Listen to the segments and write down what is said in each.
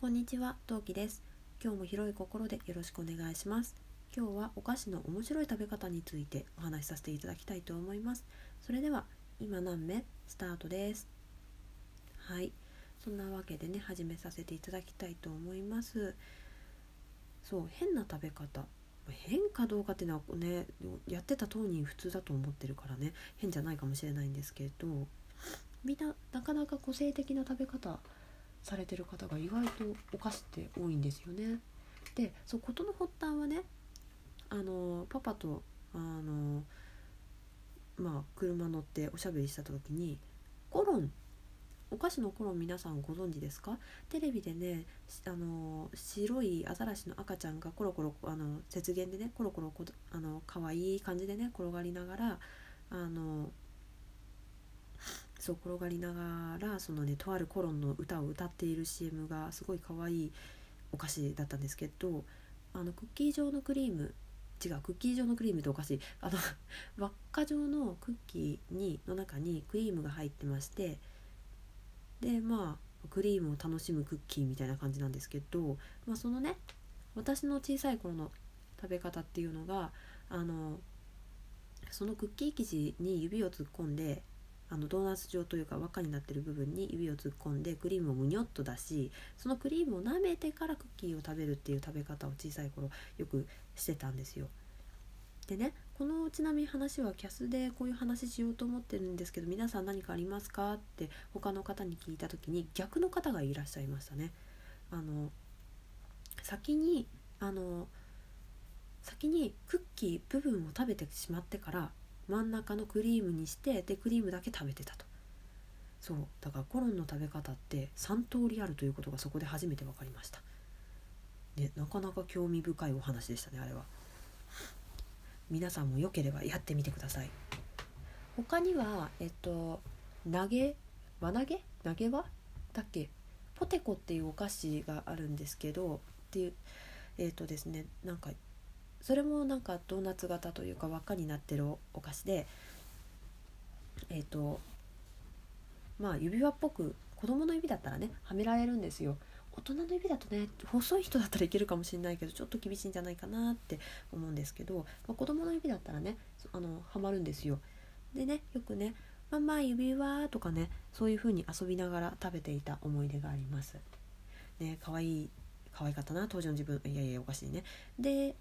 こんにちは、トウキです。今日も広い心でよろしくお願いします。今日はお菓子の面白い食べ方についてお話しさせていただきたいと思います。それでは、今何目？スタートです。はい、そんなわけでね、始めさせていただきたいと思います。そう、変な食べ方。変かどうかっていうのはね、やってた当人普通だと思ってるからね、変じゃないかもしれないんですけど、みんななかなか個性的な食べ方されてる方が意外とお菓子って多いんですよね。でそう事の発端はねあのパパとあのまあ車乗っておしゃべりした時にコロンお菓子のコロン皆さんご存知ですか？テレビでねあの白いアザラシの赤ちゃんがコロコロあの雪原でねコロコロあの可愛い感じでね転がりながらあのそう転がりながらそのねとあるコロンの歌を歌っている CM がすごい可愛いお菓子だったんですけどあのクッキー状のクリーム違うクッキー状のクリームってお菓子あの 輪っか状のクッキーにの中にクリームが入ってましてでまあクリームを楽しむクッキーみたいな感じなんですけど、まあ、そのね私の小さい頃の食べ方っていうのがあのそのクッキー生地に指を突っ込んであのドーナツ状というか輪っかになってる部分に指を突っ込んでクリームをむにょっと出しそのクリームを舐めてからクッキーを食べるっていう食べ方を小さい頃よくしてたんですよ。でねこのちなみに話はキャスでこういう話しようと思ってるんですけど皆さん何かありますかって他の方に聞いた時に逆の方がいらっしゃいましたね。あの先にあの先にクッキー部分を食べてしまってから真ん中のクリームにしてでクリームだけ食べてたと。そうだからコロンの食べ方って3通りあるということがそこで初めて分かりました。ねなかなか興味深いお話でしたねあれは。皆さんもよければやってみてください。他にはえっと投げ輪投げ？投げ輪？だっけ？ポテコっていうお菓子があるんですけどっていうえっ、とですねなんかそれもなんかドーナツ型というか輪っかになってるお菓子でえっ、ー、とまあ指輪っぽく子供の指だったらねはめられるんですよ。大人の指だとね細い人だったらいけるかもしれないけどちょっと厳しいんじゃないかなって思うんですけど、まあ、子供の指だったらねあのはまるんですよ。でねよくね「ママ指輪」とかねそういう風に遊びながら食べていた思い出があります。ね可愛い可愛かったな当時の自分いやいやおかしいね。で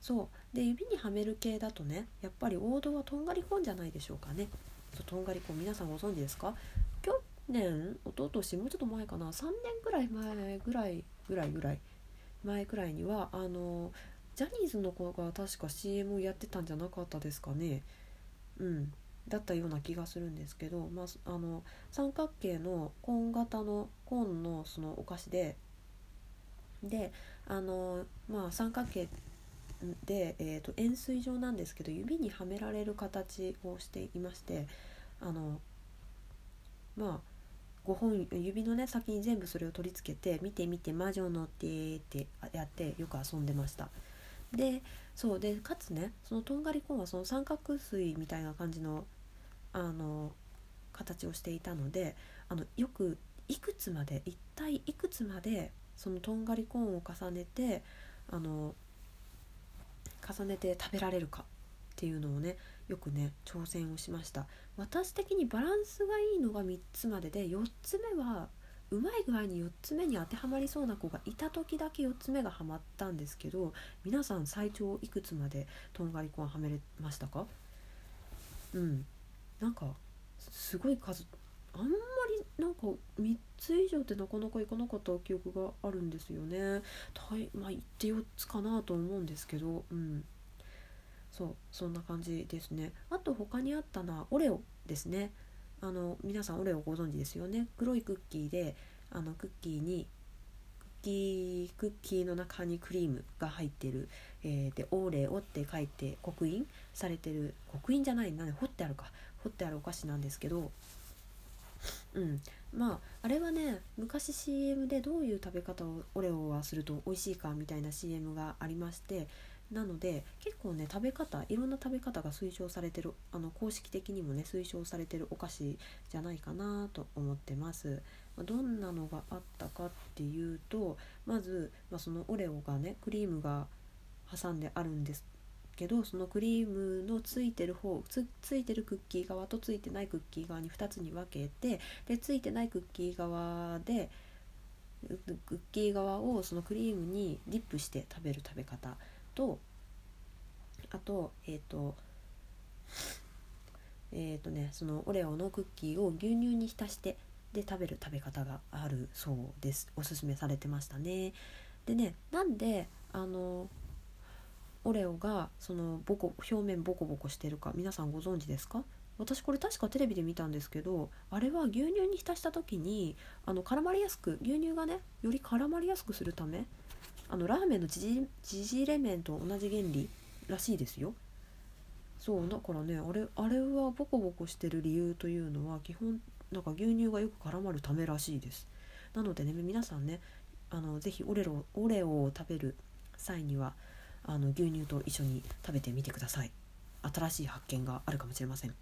そう。で指にはめる系だとねやっぱり王道はとんがりコーンじゃないでしょうかね。そうとんがりコーン皆さんご存知ですか？去年一昨年もうちょっと前かな3年ぐらい前ぐらいぐらいぐらい前くらいにはあのジャニーズの子が確か CM をやってたんじゃなかったですかね。うんだったような気がするんですけど、まあ、あの三角形のコーン型のコーンのそのお菓子でであのまあ三角形で、えーと、円錐状なんですけど指にはめられる形をしていましてあのまあ5本指のね先に全部それを取り付けて「見て見て魔女の手」ってやってよく遊んでました。でそうでかつねそのとんがりコーンはその三角錐みたいな感じのあの形をしていたのであのよくいくつまで一体いくつまでそのとんがりコーンを重ねてあの重ねて食べられるかっていうのをねよくね挑戦をしました。私的にバランスがいいのが3つまでで4つ目はうまい具合に4つ目に当てはまりそうな子がいた時だけ4つ目がはまったんですけど皆さん最長いくつまでとんがりコーンはめれましたか？うん。なんかすごい数あんまりなんか3つ以上ってなかなかいかなかった記憶があるんですよね。まあ行って4つかなと思うんですけどうんそうそんな感じですね。あと他にあったのはオレオですね。あの皆さんオレオご存知ですよね。黒いクッキーであのクッキーにクッキークッキーの中にクリームが入ってる、えー、でオーレオって書いて刻印されてる刻印じゃないな彫ってあるか彫ってあるお菓子なんですけどうん。まああれはね昔 CM でどういう食べ方をオレオはすると美味しいかみたいな CM がありましてなので結構ね食べ方いろんな食べ方が推奨されてるあの公式的にもね推奨されてるお菓子じゃないかなと思ってます。どんなのがあったかっていうとまず、まあ、そのオレオがねクリームが挟んであるんですけどそのクリームのついてる方つついてるクッキー側とついてないクッキー側に2つに分けてでついてないクッキー側でクッキー側をそのクリームにディップして食べる食べ方とあとえっ、ー、とえっ、ー、とねそのオレオのクッキーを牛乳に浸してで食べる食べ方があるそうです。おすすめされてましたね。でねなんであのオレオがそのボコ表面ボコボコしてるか皆さんご存知ですか？私これ確かテレビで見たんですけどあれは牛乳に浸した時にあの絡まりやすく牛乳がねより絡まりやすくするためあのラーメンの縮れ麺と同じ原理らしいですよ。そうだからねあれあれはボコボコしてる理由というのは基本なんか牛乳がよく絡まるためらしいです。なのでね皆さんねあのぜひオレロオレオを食べる際にはあの牛乳と一緒に食べてみてください。新しい発見があるかもしれません。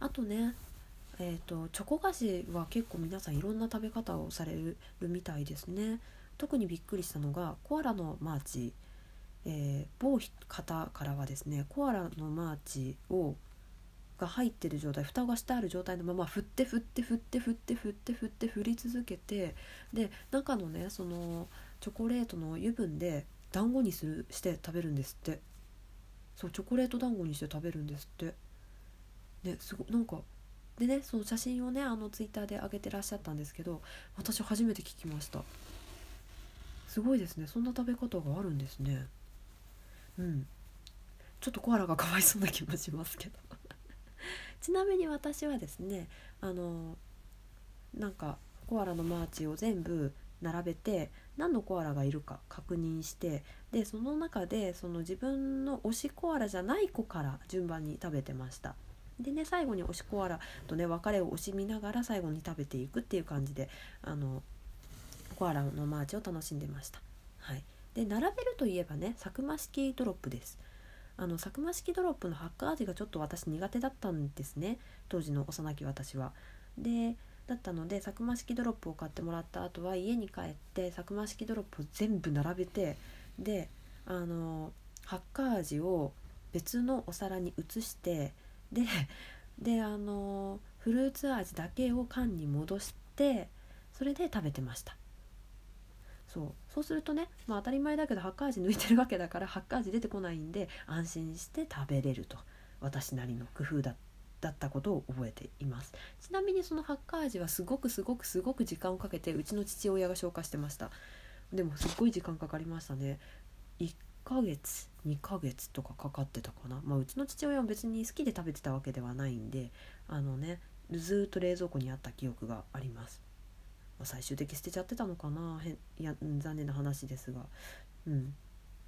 あとねえーと、チョコ菓子は結構皆さんいろんな食べ方をされるみたいですね。特にびっくりしたのがコアラのマーチ、えー、某方からはですねコアラのマーチをが入ってる状態蓋がしてある状態のまま振って振って振って振って振って振って振り続けてで中のねそのチョコレートの油分で団子にするして食べるんですって。そうチョコレート団子にして食べるんですって。ねすごなんかでねその写真をねあのツイッターで上げてらっしゃったんですけど私初めて聞きました。すごいですね。そんな食べ方があるんですね。うん。ちょっとコアラがかわいそうな気もしますけど。ちなみに私はですねあのなんかコアラのマーチを全部並べて何のコアラがいるか確認してでその中でその自分の推しコアラじゃない子から順番に食べてましたでね最後に推しコアラとね別れを惜しみながら最後に食べていくっていう感じであのコアラのマーチを楽しんでました。はい、で並べるといえばねサクマ式ドロップです。あのサクマ式ドロップのハッカー味がちょっと私苦手だったんですね当時の幼き私は。でだったのでサクマ式ドロップを買ってもらった後は家に帰ってサクマ式ドロップを全部並べてであのハッカー味を別のお皿に移してでであのフルーツ味だけを缶に戻してそれで食べてました。そう。そうするとね、まあ、当たり前だけどハッカー味抜いてるわけだからハッカー味出てこないんで安心して食べれると。私なりの工夫だだったことを覚えています。ちなみにそのハッカー味はすごくすごくすごく時間をかけてうちの父親が消化してました。でもすっごい時間かかりましたね。1ヶ月2ヶ月とかかかってたかな。まあうちの父親は別に好きで食べてたわけではないんであのねずっと冷蔵庫にあった記憶があります、まあ、最終的捨てちゃってたのかな。へいや残念な話ですが。うん。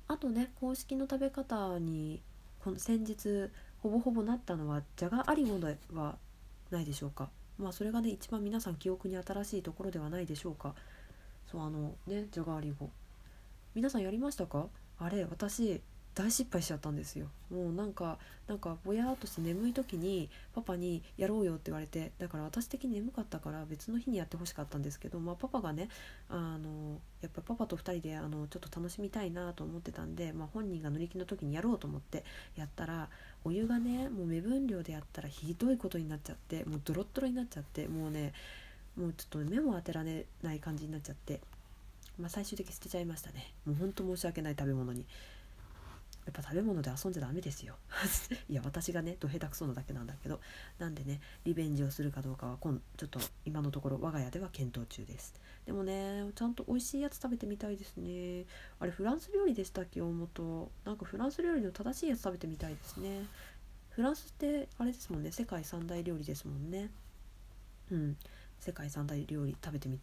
あとね公式の食べ方にこの先日ほぼほぼなったのはじゃがありごではないでしょうか。まあそれがね一番皆さん記憶に新しいところではないでしょうか。そうあのねじゃがありご皆さんやりましたか？あれ私大失敗しちゃったんですよ。もうなんかなんかぼやっとして眠い時にパパにやろうよって言われてだから私的に眠かったから別の日にやってほしかったんですけど、まあ、パパがねあのやっぱパパと2人であのちょっと楽しみたいなと思ってたんで、まあ、本人が乗り気の時にやろうと思ってやったらお湯がねもう目分量でやったらひどいことになっちゃってもうドロッドロになっちゃってもうねもうちょっと目も当てられない感じになっちゃってまあ、最終的に捨てちゃいましたね。もうほんと申し訳ない食べ物に。やっぱ食べ物で遊んじゃダメですよ。いや私がねど下手くそなだけなんだけど。なんでねリベンジをするかどうかは今ちょっと今のところ我が家では検討中です。でもねちゃんと美味しいやつ食べてみたいですね。あれフランス料理でしたっけ大元なんかフランス料理の正しいやつ食べてみたいですね。フランスってあれですもんね世界三大料理ですもんね。うん。世界三大料理食べてみ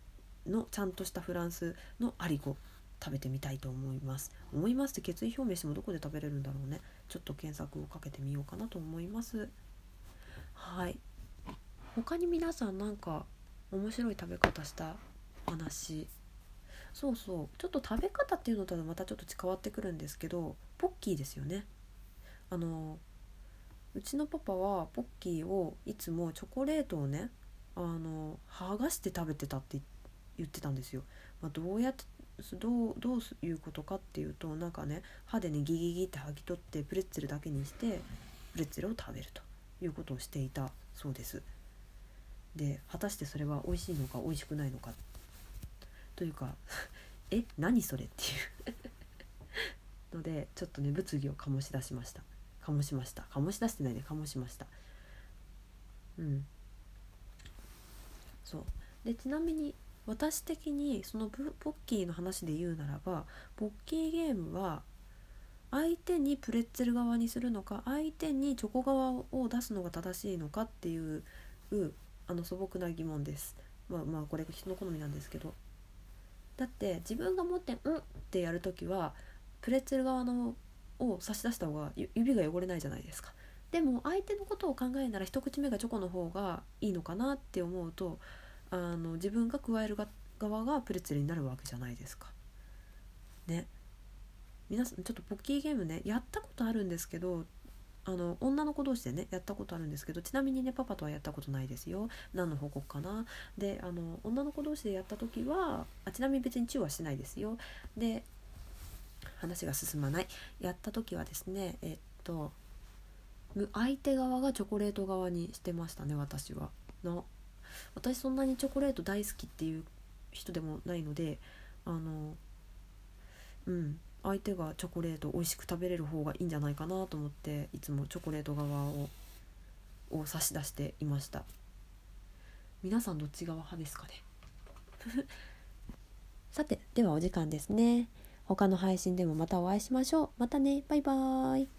のちゃんとしたフランスのアリゴ食べてみたいと思います。思いますって決意表明してもどこで食べれるんだろうね。ちょっと検索をかけてみようかなと思います。はい。他に皆さんなんか面白い食べ方した話？そうそう。ちょっと食べ方っていうのとはまたちょっと変わってくるんですけどポッキーですよね。あのうちのパパはポッキーをいつもチョコレートをねあの剥がして食べてたって言ってたんですよ。まあ、どうやってどうどういうことかっていうとなんかね歯でねギギギって剥ぎ取ってプレッツェルだけにしてプレッツェルを食べるということをしていたそうです。で果たしてそれは美味しいのか美味しくないのかというか え何それっていう。のでちょっとね物議を醸し出しました。醸しました。醸し出してないで醸しました。うん。そう。でちなみに私的にそのポッキーの話で言うならばポッキーゲームは相手にプレッツェル側にするのか相手にチョコ側を出すのが正しいのかっていうあの素朴な疑問です。まあまあこれ人の好みなんですけどだって自分が持って「うん」ってやる時はプレッツェル側のを差し出した方が指が汚れないじゃないですかでも相手のことを考えなら一口目がチョコの方がいいのかなって思うとあの自分が加える側がプレッツェルになるわけじゃないですか。ね。皆さんちょっとポッキーゲームねやったことあるんですけどあの女の子同士でねやったことあるんですけどちなみにねパパとはやったことないですよ。何の報告かな。であの女の子同士でやった時はあちなみに別にチューはしないですよ。で話が進まない。やった時はですねえっと相手側がチョコレート側にしてましたね私は。の私そんなにチョコレート大好きっていう人でもないのであのうん相手がチョコレート美味しく食べれる方がいいんじゃないかなと思っていつもチョコレート側をを差し出していました。皆さんどっち側派ですかね？さてではお時間ですね。他の配信でもまたお会いしましょう。またね。バイバーイ。